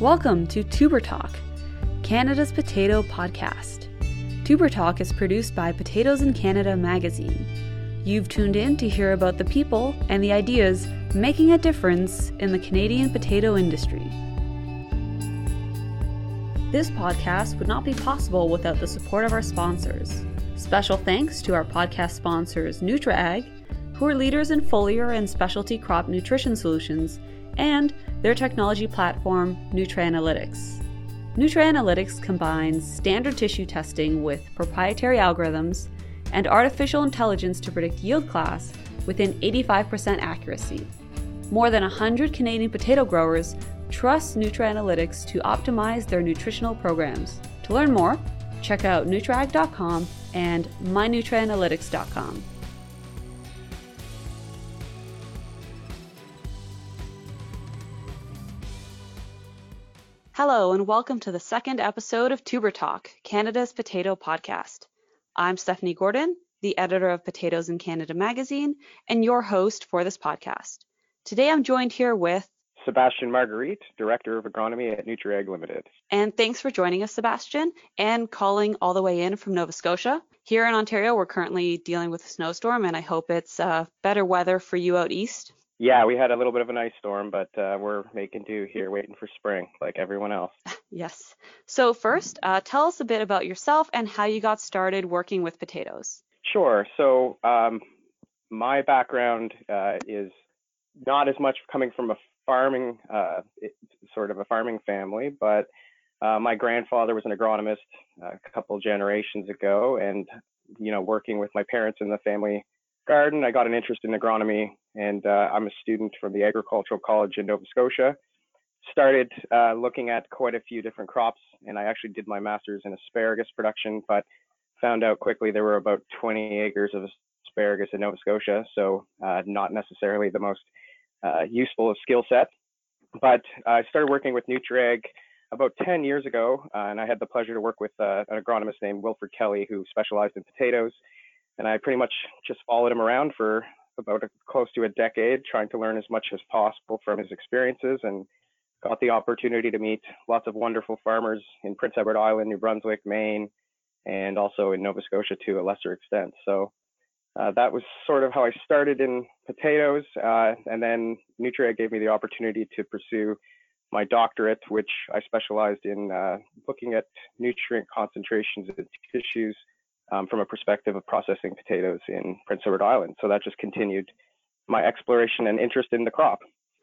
Welcome to Tuber Talk, Canada's potato podcast. Tuber Talk is produced by Potatoes in Canada magazine. You've tuned in to hear about the people and the ideas making a difference in the Canadian potato industry. This podcast would not be possible without the support of our sponsors. Special thanks to our podcast sponsors NutriAg, who are leaders in foliar and specialty crop nutrition solutions and their technology platform, NutriAnalytics. NutriAnalytics combines standard tissue testing with proprietary algorithms and artificial intelligence to predict yield class within 85% accuracy. More than 100 Canadian potato growers trust NutriAnalytics to optimize their nutritional programs. To learn more, check out nutriag.com and mynutrianalytics.com. Hello, and welcome to the second episode of Tuber Talk, Canada's potato podcast. I'm Stephanie Gordon, the editor of Potatoes in Canada magazine, and your host for this podcast. Today I'm joined here with Sebastian Marguerite, Director of Agronomy at NutriAg Limited. And thanks for joining us, Sebastian, and calling all the way in from Nova Scotia. Here in Ontario, we're currently dealing with a snowstorm, and I hope it's uh, better weather for you out east. Yeah, we had a little bit of an ice storm, but uh, we're making do here, waiting for spring like everyone else. yes. So, first, uh, tell us a bit about yourself and how you got started working with potatoes. Sure. So, um, my background uh, is not as much coming from a farming, uh, sort of a farming family, but uh, my grandfather was an agronomist a couple generations ago, and you know, working with my parents in the family garden, I got an interest in agronomy, and uh, I'm a student from the Agricultural College in Nova Scotia. Started uh, looking at quite a few different crops, and I actually did my master's in asparagus production, but found out quickly there were about 20 acres of asparagus in Nova Scotia, so uh, not necessarily the most useful skill set. But I started working with NutriAg about 10 years ago, uh, and I had the pleasure to work with uh, an agronomist named Wilfred Kelly who specialized in potatoes and I pretty much just followed him around for about a, close to a decade, trying to learn as much as possible from his experiences, and got the opportunity to meet lots of wonderful farmers in Prince Edward Island, New Brunswick, Maine, and also in Nova Scotia to a lesser extent. So uh, that was sort of how I started in potatoes, uh, and then NutriAg gave me the opportunity to pursue my doctorate, which I specialized in uh, looking at nutrient concentrations in tissues um, from a perspective of processing potatoes in Prince Edward Island. So that just continued my exploration and interest in the crop.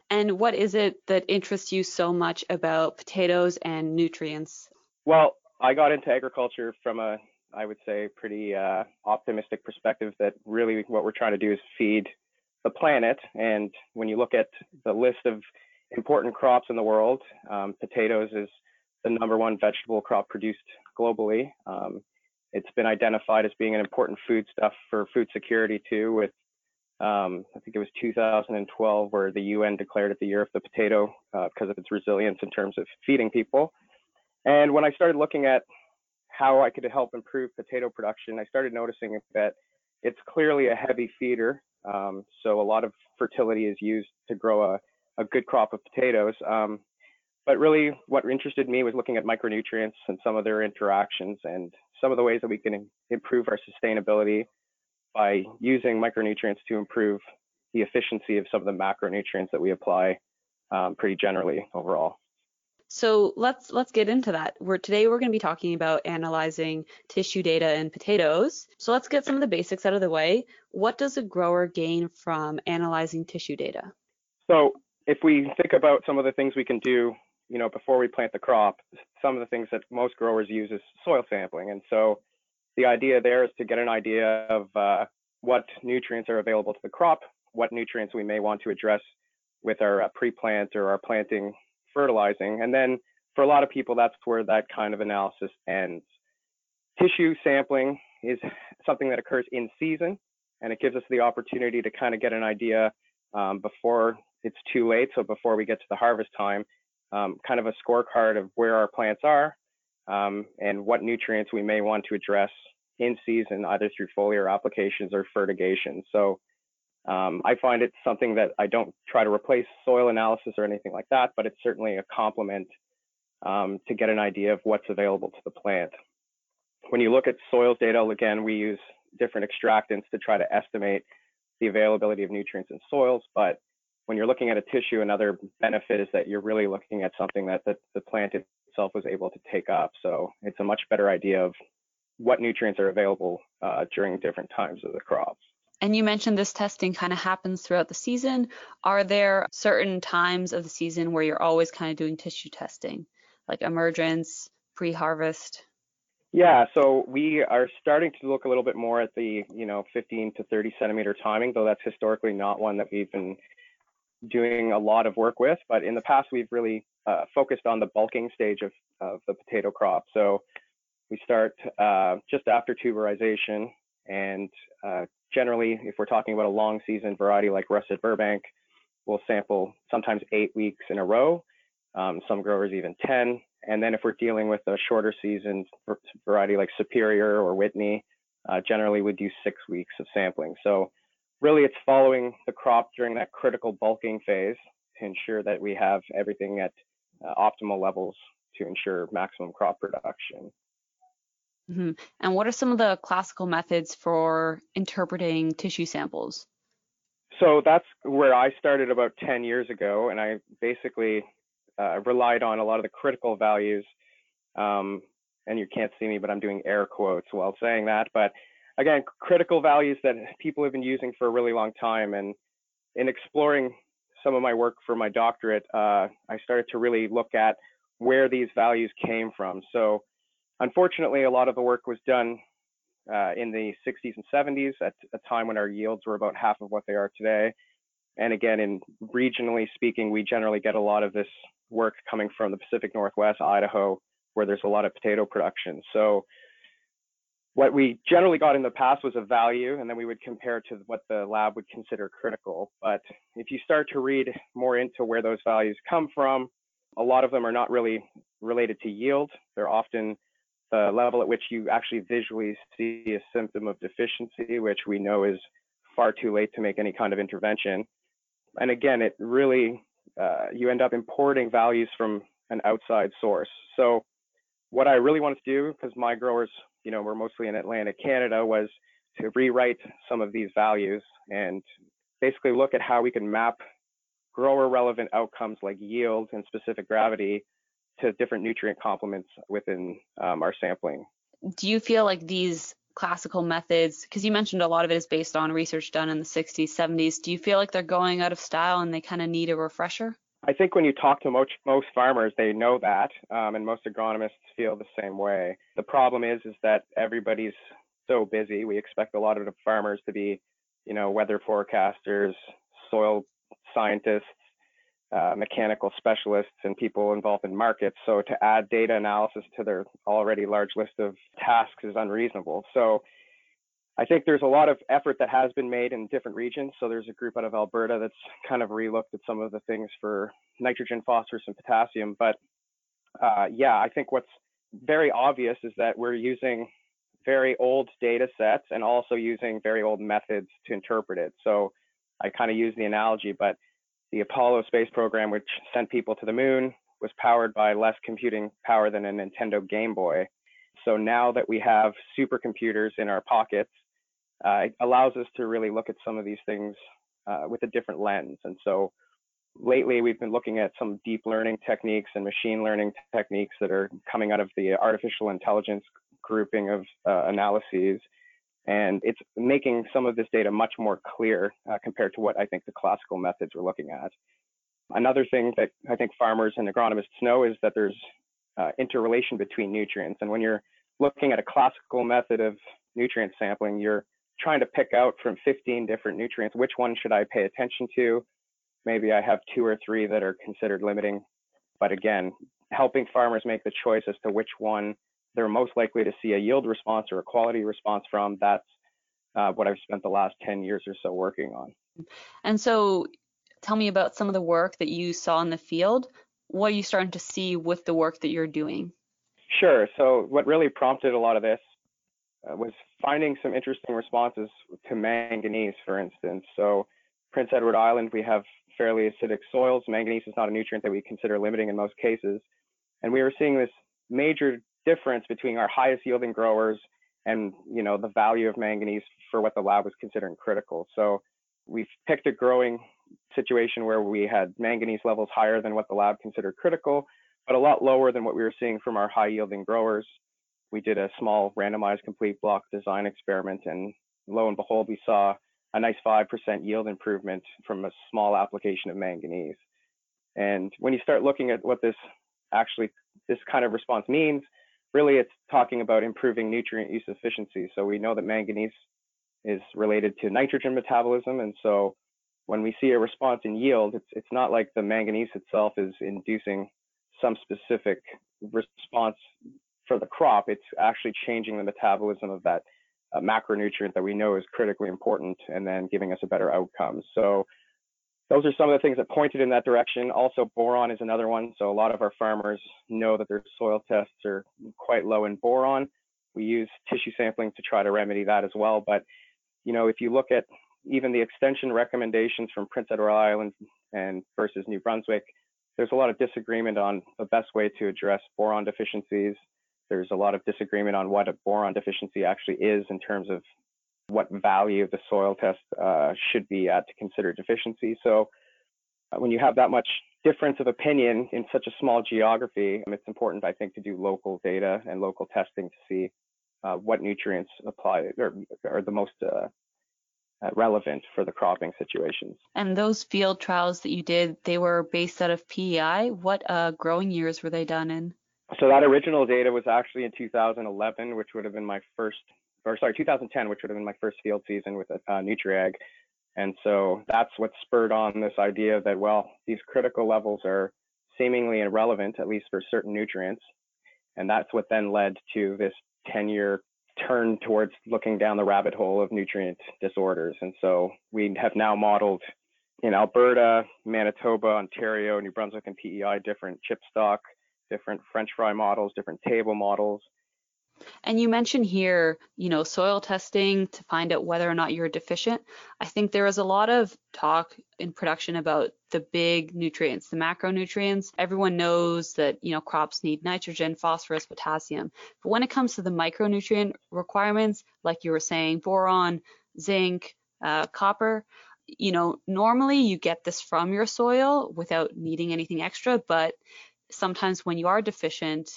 And what is it that interests you so much about potatoes and nutrients? Well, I got into agriculture from a, I would say, pretty uh, optimistic perspective that really what we're trying to do is feed the planet. And when you look at the list of important crops in the world, um, potatoes is the number one vegetable crop produced globally. Um, it's been identified as being an important foodstuff for food security too. With um, I think it was 2012 where the UN declared it the year of the potato uh, because of its resilience in terms of feeding people. And when I started looking at how I could help improve potato production, I started noticing that it's clearly a heavy feeder. Um, so a lot of fertility is used to grow a, a good crop of potatoes. Um, but really, what interested me was looking at micronutrients and some of their interactions and some of the ways that we can improve our sustainability by using micronutrients to improve the efficiency of some of the macronutrients that we apply um, pretty generally overall. So let's let's get into that. We're today we're going to be talking about analyzing tissue data in potatoes. So let's get some of the basics out of the way. What does a grower gain from analyzing tissue data? So if we think about some of the things we can do you know, before we plant the crop, some of the things that most growers use is soil sampling. And so the idea there is to get an idea of uh, what nutrients are available to the crop, what nutrients we may want to address with our uh, pre-plant or our planting fertilizing. And then for a lot of people, that's where that kind of analysis ends. Tissue sampling is something that occurs in season, and it gives us the opportunity to kind of get an idea um, before it's too late. So before we get to the harvest time, um, kind of a scorecard of where our plants are um, and what nutrients we may want to address in season, either through foliar applications or fertigation. So um, I find it something that I don't try to replace soil analysis or anything like that, but it's certainly a complement um, to get an idea of what's available to the plant. When you look at soils data, again, we use different extractants to try to estimate the availability of nutrients in soils. But when you're looking at a tissue, another benefit is that you're really looking at something that the, the plant itself was able to take up. So it's a much better idea of what nutrients are available uh, during different times of the crops. And you mentioned this testing kind of happens throughout the season. Are there certain times of the season where you're always kind of doing tissue testing, like emergence, pre harvest? Yeah, so we are starting to look a little bit more at the, you know, 15 to 30 centimeter timing, though that's historically not one that we've been doing a lot of work with. But in the past, we've really uh, focused on the bulking stage of, of the potato crop. So we start uh, just after tuberization, and uh, generally, if we're talking about a long season variety like Russet Burbank, we'll sample sometimes eight weeks in a row, um, some growers even 10. And then if we're dealing with a shorter season variety like Superior or Whitney, uh, generally we do six weeks of sampling. So really it's following the crop during that critical bulking phase to ensure that we have everything at uh, optimal levels to ensure maximum crop production. Mm-hmm. And what are some of the classical methods for interpreting tissue samples? So that's where I started about 10 years ago, and I basically uh, relied on a lot of the critical values. Um, and you can't see me, but I'm doing air quotes while saying that. But again, critical values that people have been using for a really long time. And in exploring some of my work for my doctorate, uh, I started to really look at where these values came from. So Unfortunately, a lot of the work was done uh, in the 60s and 70s at a time when our yields were about half of what they are today. And again, in regionally speaking, we generally get a lot of this work coming from the Pacific Northwest, Idaho, where there's a lot of potato production. So what we generally got in the past was a value, and then we would compare to what the lab would consider critical. But if you start to read more into where those values come from, a lot of them are not really related to yield. They're often the level at which you actually visually see a symptom of deficiency, which we know is far too late to make any kind of intervention. And again, it really, uh, you end up importing values from an outside source. So what I really wanted to do, because my growers, you know, we're mostly in Atlantic Canada, was to rewrite some of these values and basically look at how we can map grower relevant outcomes like yield and specific gravity to different nutrient complements within um, our sampling. Do you feel like these classical methods, because you mentioned a lot of it is based on research done in the 60s, 70s, do you feel like they're going out of style and they kind of need a refresher? I think when you talk to most, most farmers, they know that, um, and most agronomists feel the same way. The problem is, is that everybody's so busy. We expect a lot of the farmers to be, you know, weather forecasters, soil scientists, uh, mechanical specialists and people involved in markets. So to add data analysis to their already large list of tasks is unreasonable. So I think there's a lot of effort that has been made in different regions. So there's a group out of Alberta that's kind of relooked at some of the things for nitrogen, phosphorus, and potassium. But uh, yeah, I think what's very obvious is that we're using very old data sets and also using very old methods to interpret it. So I kind of use the analogy, but the Apollo space program, which sent people to the moon, was powered by less computing power than a Nintendo Game Boy. So now that we have supercomputers in our pockets, uh, it allows us to really look at some of these things uh, with a different lens. And so lately we've been looking at some deep learning techniques and machine learning techniques that are coming out of the artificial intelligence grouping of uh, analyses and it's making some of this data much more clear uh, compared to what I think the classical methods were looking at. Another thing that I think farmers and agronomists know is that there's uh, interrelation between nutrients. And when you're looking at a classical method of nutrient sampling, you're trying to pick out from 15 different nutrients, which one should I pay attention to? Maybe I have two or three that are considered limiting. But again, helping farmers make the choice as to which one they're most likely to see a yield response or a quality response from. That's uh, what I've spent the last 10 years or so working on. And so tell me about some of the work that you saw in the field. What are you starting to see with the work that you're doing? Sure. So what really prompted a lot of this was finding some interesting responses to manganese, for instance. So Prince Edward Island, we have fairly acidic soils. Manganese is not a nutrient that we consider limiting in most cases. And we were seeing this major difference between our highest yielding growers and you know the value of manganese for what the lab was considering critical. So we've picked a growing situation where we had manganese levels higher than what the lab considered critical, but a lot lower than what we were seeing from our high yielding growers. We did a small randomized complete block design experiment, and lo and behold, we saw a nice 5% yield improvement from a small application of manganese. And when you start looking at what this actually, this kind of response means, really it's talking about improving nutrient use efficiency. So we know that manganese is related to nitrogen metabolism. And so when we see a response in yield, it's, it's not like the manganese itself is inducing some specific response for the crop. It's actually changing the metabolism of that uh, macronutrient that we know is critically important and then giving us a better outcome. So those are some of the things that pointed in that direction. Also, boron is another one. So a lot of our farmers know that their soil tests are quite low in boron. We use tissue sampling to try to remedy that as well. But you know, if you look at even the extension recommendations from Prince Edward Island and versus New Brunswick, there's a lot of disagreement on the best way to address boron deficiencies. There's a lot of disagreement on what a boron deficiency actually is in terms of what value the soil test uh, should be at to consider deficiency. So uh, when you have that much difference of opinion in such a small geography, it's important, I think, to do local data and local testing to see uh, what nutrients apply or are the most uh, uh, relevant for the cropping situations. And those field trials that you did, they were based out of PEI. What uh, growing years were they done in? So that original data was actually in 2011, which would have been my first, or sorry, 2010, which would have been my first field season with uh, NutriAg. And so that's what spurred on this idea that, well, these critical levels are seemingly irrelevant, at least for certain nutrients. And that's what then led to this 10 year turn towards looking down the rabbit hole of nutrient disorders. And so we have now modeled in Alberta, Manitoba, Ontario, New Brunswick, and PEI different chip stock, different French fry models, different table models, and you mentioned here, you know, soil testing to find out whether or not you're deficient. I think there is a lot of talk in production about the big nutrients, the macronutrients. Everyone knows that, you know, crops need nitrogen, phosphorus, potassium. But when it comes to the micronutrient requirements, like you were saying, boron, zinc, uh, copper, you know, normally you get this from your soil without needing anything extra, but sometimes when you are deficient,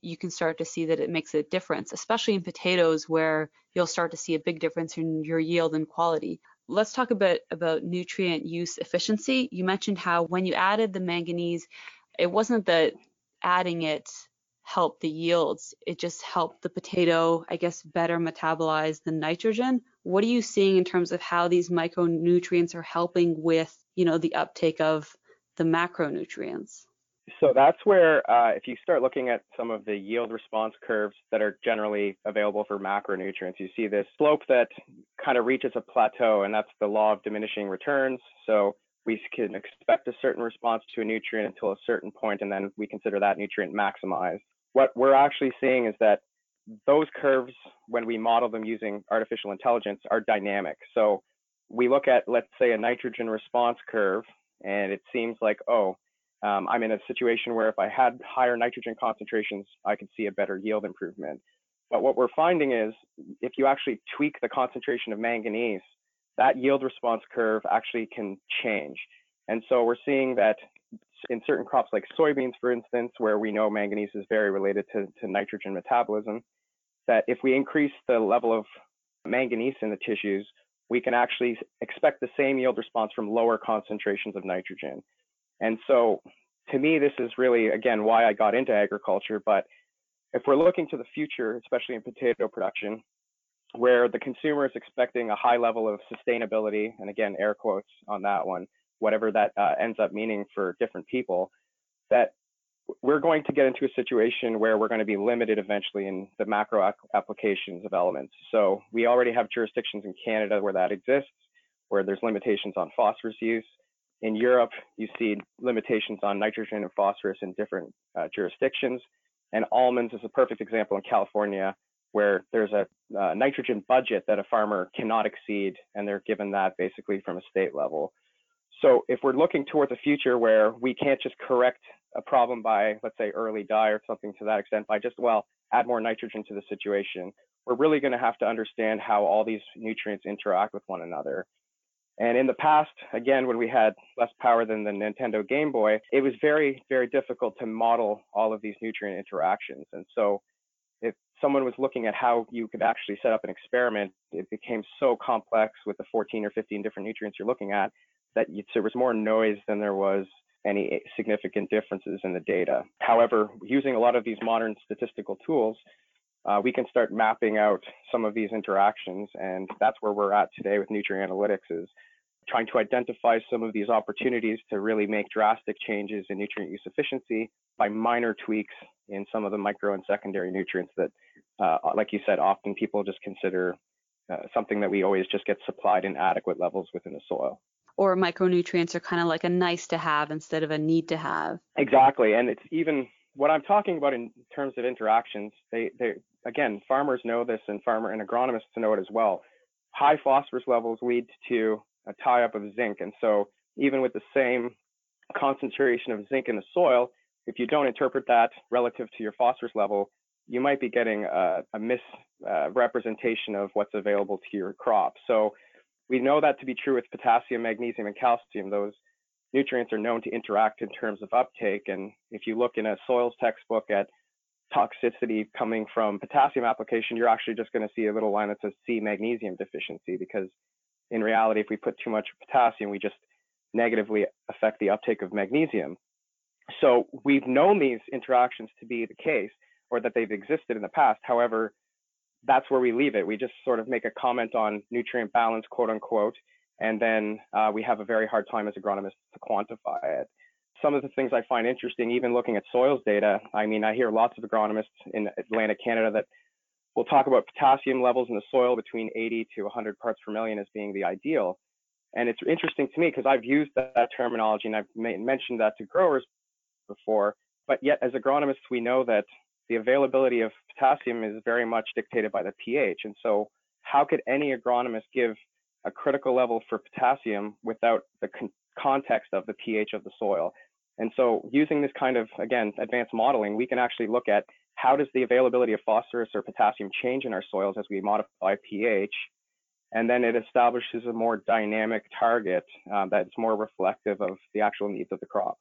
you can start to see that it makes a difference, especially in potatoes where you'll start to see a big difference in your yield and quality. Let's talk a bit about nutrient use efficiency. You mentioned how when you added the manganese, it wasn't that adding it helped the yields, it just helped the potato, I guess, better metabolize the nitrogen. What are you seeing in terms of how these micronutrients are helping with, you know, the uptake of the macronutrients? So that's where, uh, if you start looking at some of the yield response curves that are generally available for macronutrients, you see this slope that kind of reaches a plateau, and that's the law of diminishing returns. So we can expect a certain response to a nutrient until a certain point, and then we consider that nutrient maximized. What we're actually seeing is that those curves, when we model them using artificial intelligence, are dynamic. So we look at, let's say, a nitrogen response curve, and it seems like, oh, um, I'm in a situation where if I had higher nitrogen concentrations, I could see a better yield improvement. But what we're finding is if you actually tweak the concentration of manganese, that yield response curve actually can change. And so we're seeing that in certain crops like soybeans, for instance, where we know manganese is very related to, to nitrogen metabolism, that if we increase the level of manganese in the tissues, we can actually expect the same yield response from lower concentrations of nitrogen. And so to me, this is really, again, why I got into agriculture. But if we're looking to the future, especially in potato production, where the consumer is expecting a high level of sustainability, and again, air quotes on that one, whatever that uh, ends up meaning for different people, that we're going to get into a situation where we're going to be limited eventually in the macro applications of elements. So we already have jurisdictions in Canada where that exists, where there's limitations on phosphorus use. In Europe, you see limitations on nitrogen and phosphorus in different uh, jurisdictions. And almonds is a perfect example in California, where there's a uh, nitrogen budget that a farmer cannot exceed, and they're given that basically from a state level. So if we're looking towards a future where we can't just correct a problem by, let's say, early die or something to that extent, by just, well, add more nitrogen to the situation, we're really going to have to understand how all these nutrients interact with one another. And in the past, again, when we had less power than the Nintendo Game Boy, it was very, very difficult to model all of these nutrient interactions. And so if someone was looking at how you could actually set up an experiment, it became so complex with the 14 or 15 different nutrients you're looking at that there was more noise than there was any significant differences in the data. However, using a lot of these modern statistical tools, uh, we can start mapping out some of these interactions. And that's where we're at today with nutrient analytics is trying to identify some of these opportunities to really make drastic changes in nutrient use efficiency by minor tweaks in some of the micro and secondary nutrients that, uh, like you said, often people just consider uh, something that we always just get supplied in adequate levels within the soil. Or micronutrients are kind of like a nice to have instead of a need to have. Exactly. And it's even what I'm talking about in terms of interactions, they, they again, farmers know this and farmer and agronomists know it as well. High phosphorus levels lead to a tie up of zinc. And so even with the same concentration of zinc in the soil, if you don't interpret that relative to your phosphorus level, you might be getting a, a misrepresentation uh, of what's available to your crop. So we know that to be true with potassium, magnesium, and calcium. Those nutrients are known to interact in terms of uptake. And if you look in a soils textbook at toxicity coming from potassium application, you're actually just going to see a little line that says see magnesium deficiency because in reality, if we put too much potassium, we just negatively affect the uptake of magnesium. So we've known these interactions to be the case or that they've existed in the past. However, that's where we leave it. We just sort of make a comment on nutrient balance, quote unquote, and then uh, we have a very hard time as agronomists to quantify it. Some of the things I find interesting, even looking at soils data, I mean, I hear lots of agronomists in Atlantic Canada that will talk about potassium levels in the soil between 80 to 100 parts per million as being the ideal. And it's interesting to me because I've used that, that terminology and I've mentioned that to growers before, but yet as agronomists, we know that the availability of potassium is very much dictated by the pH. And so how could any agronomist give a critical level for potassium without the con context of the pH of the soil? And so using this kind of, again, advanced modeling, we can actually look at how does the availability of phosphorus or potassium change in our soils as we modify pH? And then it establishes a more dynamic target um, that's more reflective of the actual needs of the crop.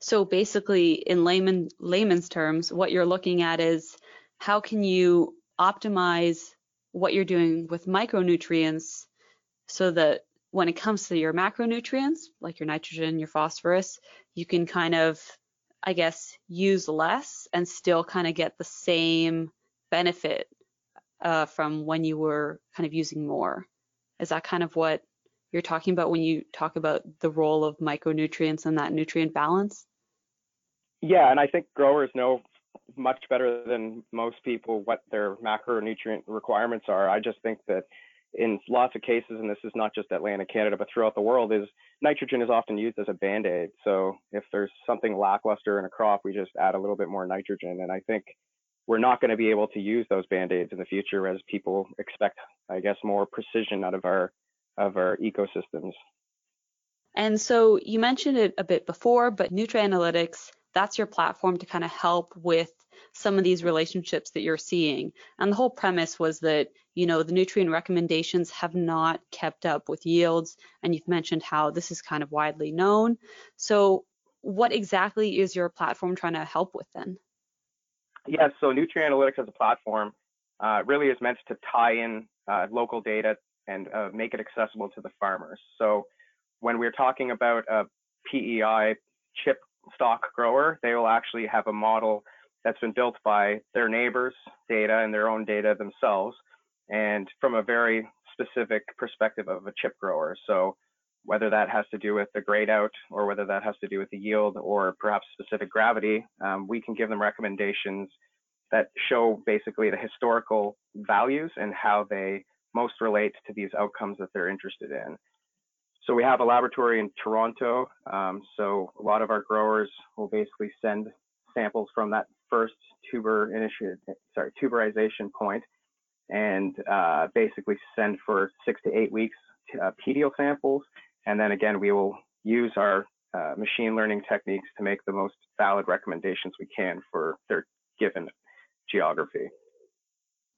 So basically, in layman layman's terms, what you're looking at is how can you optimize what you're doing with micronutrients so that when it comes to your macronutrients, like your nitrogen, your phosphorus, you can kind of, I guess, use less and still kind of get the same benefit uh, from when you were kind of using more. Is that kind of what you're talking about when you talk about the role of micronutrients and that nutrient balance? Yeah, and I think growers know much better than most people what their macronutrient requirements are. I just think that in lots of cases, and this is not just Atlantic Canada, but throughout the world, is nitrogen is often used as a band-aid. So if there's something lackluster in a crop, we just add a little bit more nitrogen. And I think we're not going to be able to use those band-aids in the future as people expect, I guess, more precision out of our of our ecosystems. And so you mentioned it a bit before, but NutriAnalytics, that's your platform to kind of help with some of these relationships that you're seeing. And the whole premise was that, you know, the nutrient recommendations have not kept up with yields. And you've mentioned how this is kind of widely known. So what exactly is your platform trying to help with then? Yeah, so NutriAnalytics as a platform uh, really is meant to tie in uh, local data and uh, make it accessible to the farmers. So when we're talking about a PEI chip stock grower, they will actually have a model that's been built by their neighbors' data and their own data themselves, and from a very specific perspective of a chip grower. So whether that has to do with the grade out or whether that has to do with the yield or perhaps specific gravity, um, we can give them recommendations that show basically the historical values and how they most relate to these outcomes that they're interested in. So we have a laboratory in Toronto. Um, so a lot of our growers will basically send samples from that first tuber initiate, sorry, tuberization point and uh, basically send for six to eight weeks uh, petiole samples. And then again, we will use our uh, machine learning techniques to make the most valid recommendations we can for their given geography.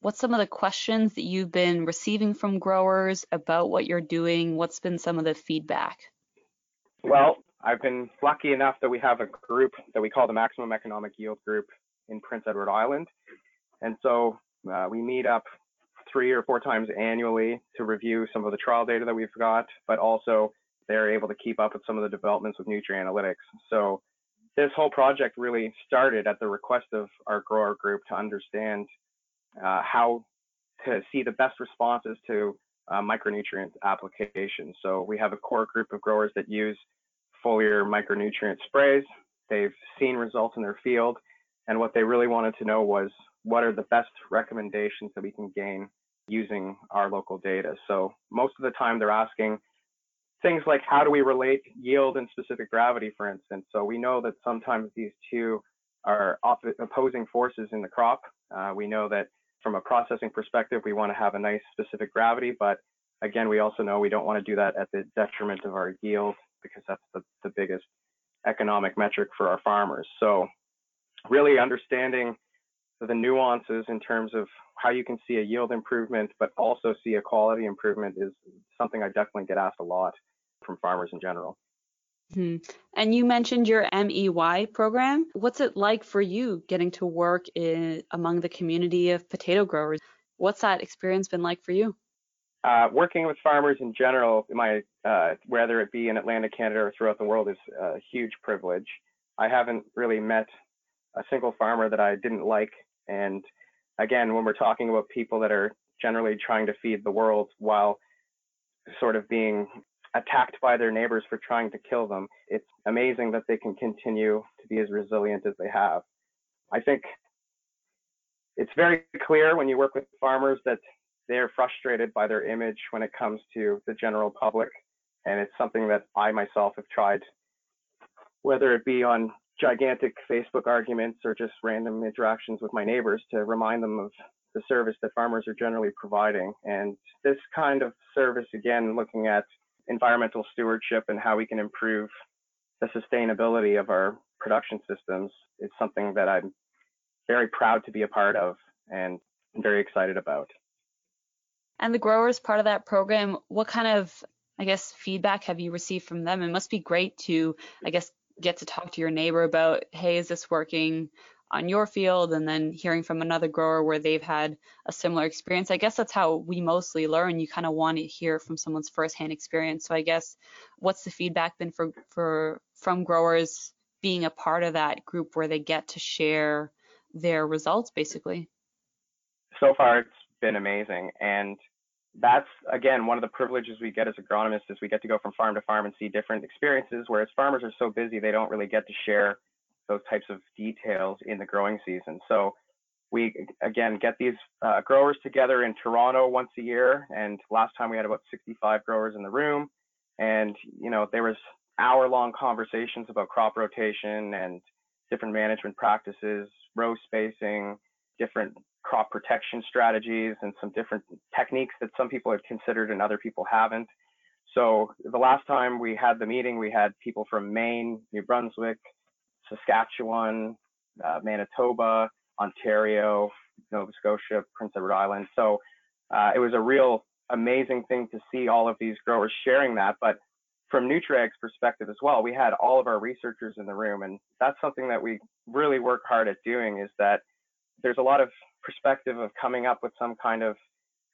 What's some of the questions that you've been receiving from growers about what you're doing? What's been some of the feedback? Well, I've been lucky enough that we have a group that we call the Maximum Economic Yield Group in Prince Edward Island. And so uh, we meet up three or four times annually to review some of the trial data that we've got, but also they're able to keep up with some of the developments with nutrient analytics. So this whole project really started at the request of our grower group to understand uh, how to see the best responses to uh, micronutrient applications. So we have a core group of growers that use foliar micronutrient sprays. They've seen results in their field, and what they really wanted to know was what are the best recommendations that we can gain using our local data. So most of the time they're asking things like how do we relate yield and specific gravity, for instance. So we know that sometimes these two are opposing forces in the crop. Uh, we know that from a processing perspective, we want to have a nice specific gravity, but again, we also know we don't want to do that at the detriment of our yield because that's the, the biggest economic metric for our farmers. So really understanding the nuances in terms of how you can see a yield improvement, but also see a quality improvement is something I definitely get asked a lot from farmers in general. Hmm. And you mentioned your MEY program. What's it like for you getting to work in, among the community of potato growers? What's that experience been like for you? Uh, working with farmers in general, my uh, whether it be in Atlantic Canada or throughout the world, is a huge privilege. I haven't really met a single farmer that I didn't like. And again, when we're talking about people that are generally trying to feed the world while sort of being attacked by their neighbors for trying to kill them, it's amazing that they can continue to be as resilient as they have. I think it's very clear when you work with farmers that they're frustrated by their image when it comes to the general public. And it's something that I myself have tried, whether it be on gigantic Facebook arguments or just random interactions with my neighbors to remind them of the service that farmers are generally providing. And this kind of service, again, looking at environmental stewardship and how we can improve the sustainability of our production systems is something that I'm very proud to be a part of and very excited about. And the growers part of that program, what kind of I guess feedback have you received from them? It must be great to, I guess, get to talk to your neighbor about, hey, is this working on your field? And then hearing from another grower where they've had a similar experience. I guess that's how we mostly learn. You kind of want to hear from someone's firsthand experience. So I guess what's the feedback been for for from growers being a part of that group where they get to share their results basically? So far it's been amazing. And that's again one of the privileges we get as agronomists is we get to go from farm to farm and see different experiences whereas farmers are so busy they don't really get to share those types of details in the growing season so we again get these uh, growers together in toronto once a year and last time we had about 65 growers in the room and you know there was hour long conversations about crop rotation and different management practices row spacing different crop protection strategies and some different techniques that some people have considered and other people haven't. So the last time we had the meeting, we had people from Maine, New Brunswick, Saskatchewan, uh, Manitoba, Ontario, Nova Scotia, Prince Edward Island. So uh, it was a real amazing thing to see all of these growers sharing that. But from NutriAg's perspective as well, we had all of our researchers in the room, and that's something that we really work hard at doing. Is that there's a lot of perspective of coming up with some kind of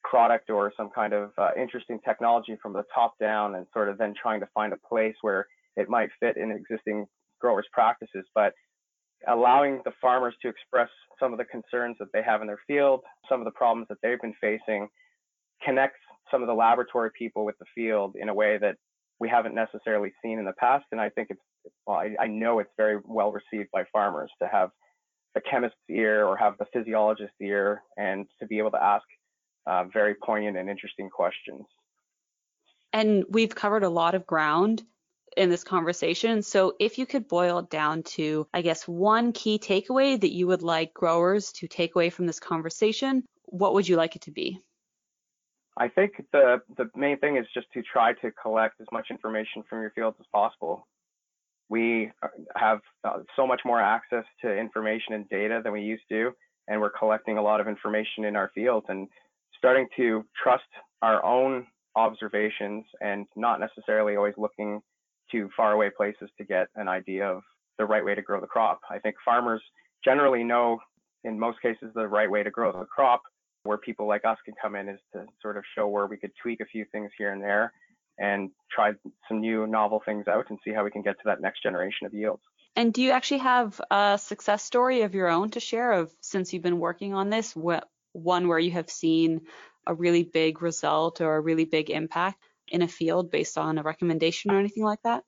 product or some kind of uh, interesting technology from the top down and sort of then trying to find a place where it might fit in existing growers practices but allowing the farmers to express some of the concerns that they have in their field some of the problems that they've been facing connects some of the laboratory people with the field in a way that we haven't necessarily seen in the past and i think it's well, I, I know it's very well received by farmers to have the chemist's ear or have the physiologist's ear and to be able to ask uh, very poignant and interesting questions. And we've covered a lot of ground in this conversation. So if you could boil it down to, I guess, one key takeaway that you would like growers to take away from this conversation, what would you like it to be? I think the the main thing is just to try to collect as much information from your fields as possible. We have uh, so much more access to information and data than we used to, and we're collecting a lot of information in our fields and starting to trust our own observations and not necessarily always looking to faraway places to get an idea of the right way to grow the crop. I think farmers generally know, in most cases, the right way to grow the crop. Where people like us can come in is to sort of show where we could tweak a few things here and there and try some new novel things out and see how we can get to that next generation of yields. And do you actually have a success story of your own to share of since you've been working on this, what, one where you have seen a really big result or a really big impact in a field based on a recommendation or anything like that?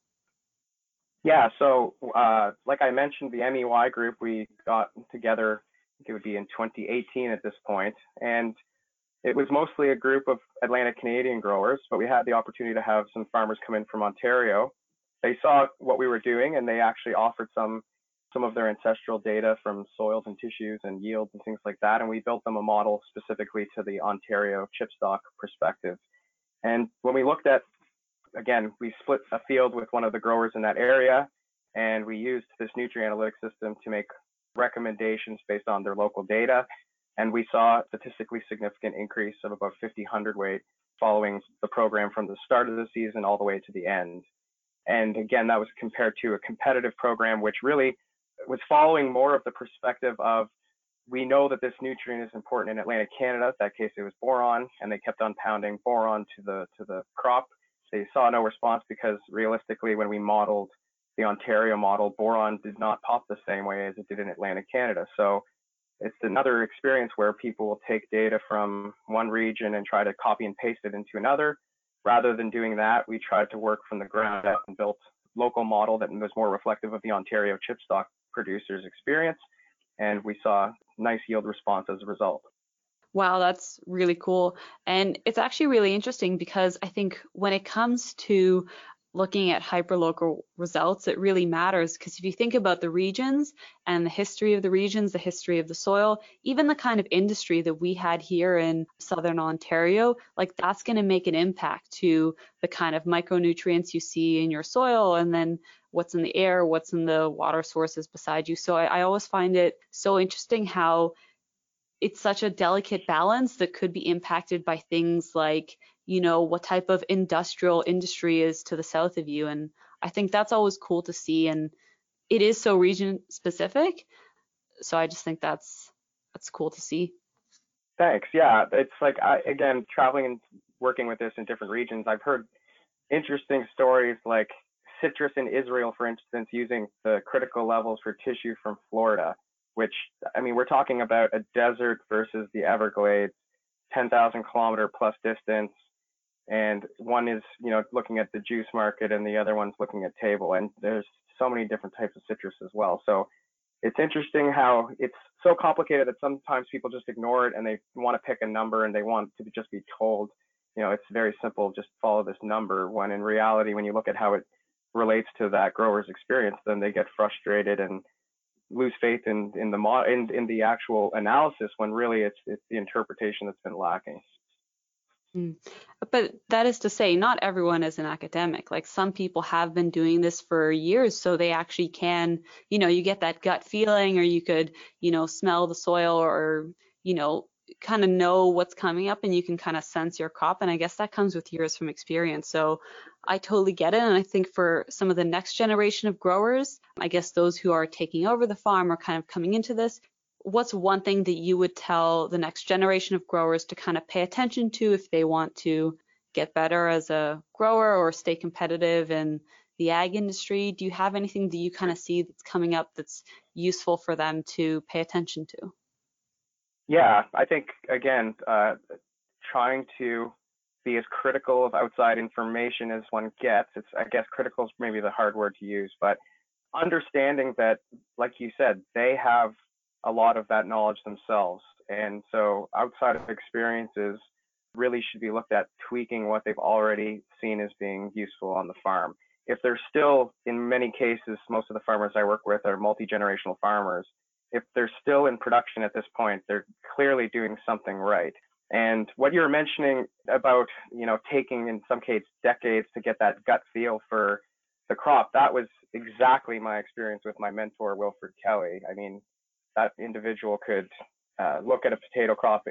Yeah, so uh, like I mentioned, the MEY group, we got together, it would be in 2018 at this point, and it was mostly a group of Atlantic Canadian growers, but we had the opportunity to have some farmers come in from Ontario. They saw what we were doing and they actually offered some some of their ancestral data from soils and tissues and yields and things like that. And we built them a model specifically to the Ontario chipstock perspective. And when we looked at again, we split a field with one of the growers in that area, and we used this nutrient analytics system to make recommendations based on their local data. And we saw a statistically significant increase of about 50 hundredweight following the program from the start of the season all the way to the end. And again, that was compared to a competitive program, which really was following more of the perspective of we know that this nutrient is important in Atlantic Canada. In that case, it was boron, and they kept on pounding boron to the to the crop they saw no response because realistically, when we modeled the Ontario model, boron did not pop the same way as it did in Atlantic Canada. So it's another experience where people will take data from one region and try to copy and paste it into another. Rather than doing that, we tried to work from the ground up and built local model that was more reflective of the Ontario chipstock producers' experience. And we saw nice yield response as a result. Wow, that's really cool. And it's actually really interesting because I think when it comes to looking at hyperlocal results, it really matters because if you think about the regions and the history of the regions, the history of the soil, even the kind of industry that we had here in southern Ontario, like that's going to make an impact to the kind of micronutrients you see in your soil and then what's in the air, what's in the water sources beside you. So I, I always find it so interesting how it's such a delicate balance that could be impacted by things like you know what type of industrial industry is to the south of you. And i think that's always cool to see. And it is so region specific. So i just think that's that's cool to see. Thanks. Yeah it's like I, again traveling and working with this in different regions i've heard interesting stories like citrus in israel for instance using the critical levels for tissue from florida which I mean, we're talking about a desert versus the Everglades, 10,000 kilometer plus distance. And one is, you know, looking at the juice market and the other one's looking at table. And there's so many different types of citrus as well. So it's interesting how it's so complicated that sometimes people just ignore it and they want to pick a number and they want to just be told, you know, it's very simple, just follow this number. When in reality, when you look at how it relates to that grower's experience, then they get frustrated and lose faith in in the mo- in, in the actual analysis when really it's it's the interpretation that's been lacking. Hmm. But that is to say, not everyone is an academic. Like some people have been doing this for years, so they actually can, you know, you get that gut feeling, or you could, you know, smell the soil, or you know, kind of know what's coming up, and you can kind of sense your crop. And I guess that comes with years from experience. So I totally get it. And I think for some of the next generation of growers, I guess those who are taking over the farm or kind of coming into this, what's one thing that you would tell the next generation of growers to kind of pay attention to if they want to get better as a grower or stay competitive in the ag industry? Do you have anything that you kind of see that's coming up that's useful for them to pay attention to? Yeah, I think again, uh, trying to be as critical of outside information as one gets. It's, I guess, critical is maybe the hard word to use, but understanding that, like you said, they have a lot of that knowledge themselves. And so outside of experiences really should be looked at tweaking what they've already seen as being useful on the farm. If they're still, in many cases, most of the farmers I work with are multi-generational farmers. If they're still in production at this point, they're clearly doing something right And what you were mentioning about, you know, taking in some cases decades to get that gut feel for the crop, that was exactly my experience with my mentor, Wilfred Kelly. I mean, that individual could uh, look at a potato crop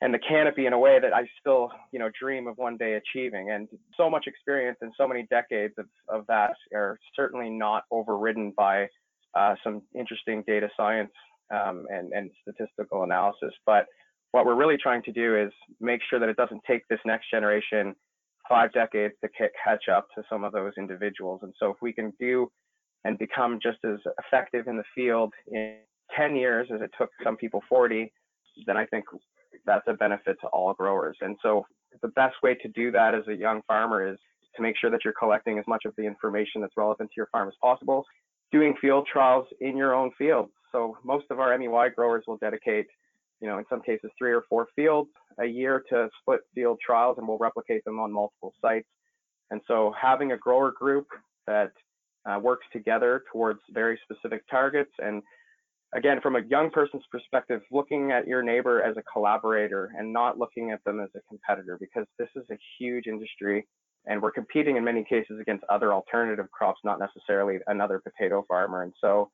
and the canopy in a way that I still, you know, dream of one day achieving. And so much experience and so many decades of, of that are certainly not overridden by uh, some interesting data science um, and, and statistical analysis. But what we're really trying to do is make sure that it doesn't take this next generation five decades to catch up to some of those individuals. And so if we can do and become just as effective in the field in 10 years as it took some people 40, then I think that's a benefit to all growers. And so the best way to do that as a young farmer is to make sure that you're collecting as much of the information that's relevant to your farm as possible, doing field trials in your own field. So most of our MEY growers will dedicate, you know, in some cases three or four fields a year to split field trials and we'll replicate them on multiple sites. And so having a grower group that uh, works together towards very specific targets and again, from a young person's perspective, looking at your neighbor as a collaborator and not looking at them as a competitor, because this is a huge industry and we're competing in many cases against other alternative crops, not necessarily another potato farmer. And so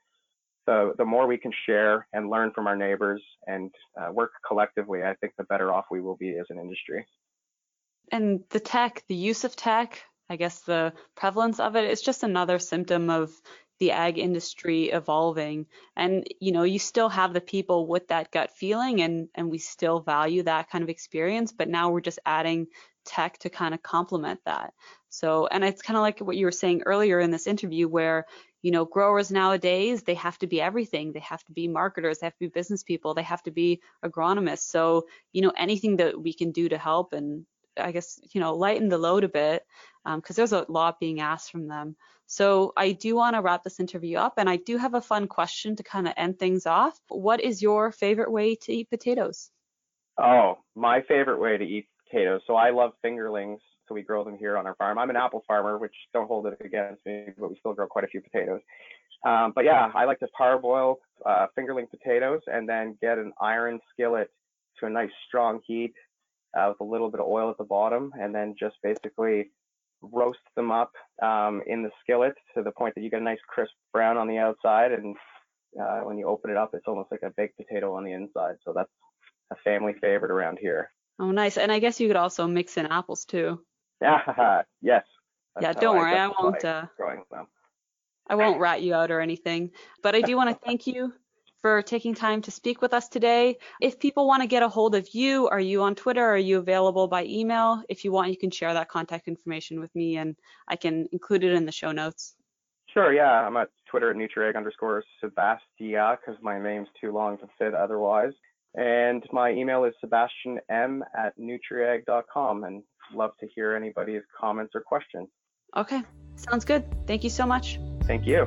the, the more we can share and learn from our neighbors and uh, work collectively, I think the better off we will be as an industry. And the tech, the use of tech, I guess the prevalence of it is just another symptom of the ag industry evolving and you know you still have the people with that gut feeling and and we still value that kind of experience but now we're just adding tech to kind of complement that. So and it's kind of like what you were saying earlier in this interview where you know growers nowadays they have to be everything. They have to be marketers. They have to be business people. They have to be agronomists. So you know anything that we can do to help and i guess you know lighten the load a bit because um, there's a lot being asked from them. So I do want to wrap this interview up, and I do have a fun question to kind of end things off. What is your favorite way to eat potatoes? Oh, my favorite way to eat potatoes. So I love fingerlings. So we grow them here on our farm. I'm an apple farmer, which don't hold it against me, but we still grow quite a few potatoes. Um, but yeah, I like to parboil uh, fingerling potatoes and then get an iron skillet to a nice strong heat uh, with a little bit of oil at the bottom, and then just basically roast them up um, in the skillet to the point that you get a nice crisp brown on the outside, and uh, when you open it up, it's almost like a baked potato on the inside. So that's a family favorite around here. Oh, nice. And I guess you could also mix in apples too. Yeah, yes. That's yeah, don't worry, I won't. Uh, growing them. I won't rat you out or anything, but I do want to thank you for taking time to speak with us today. If people want to get a hold of you, are you on Twitter? Are you available by email? If you want, you can share that contact information with me and I can include it in the show notes. Sure, yeah. I'm at Twitter at Nutriag underscore Sebastia because my name's too long to fit otherwise. And my email is sebastianm at nutriag.com and love to hear anybody's comments or questions. Okay, sounds good. Thank you so much. Thank you.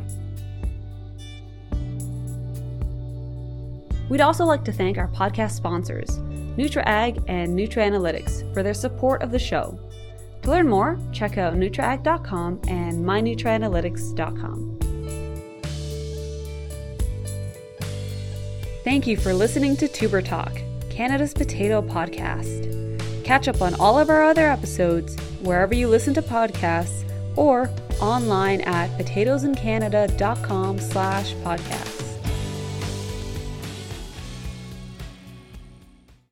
We'd also like to thank our podcast sponsors, NutriAg and NutriAnalytics, for their support of the show. To learn more, check out nutriag.com and mynutrianalytics.com. Thank you for listening to Tuber Talk, Canada's potato podcast. Catch up on all of our other episodes wherever you listen to podcasts or online at potatoesincanada.com slash podcast.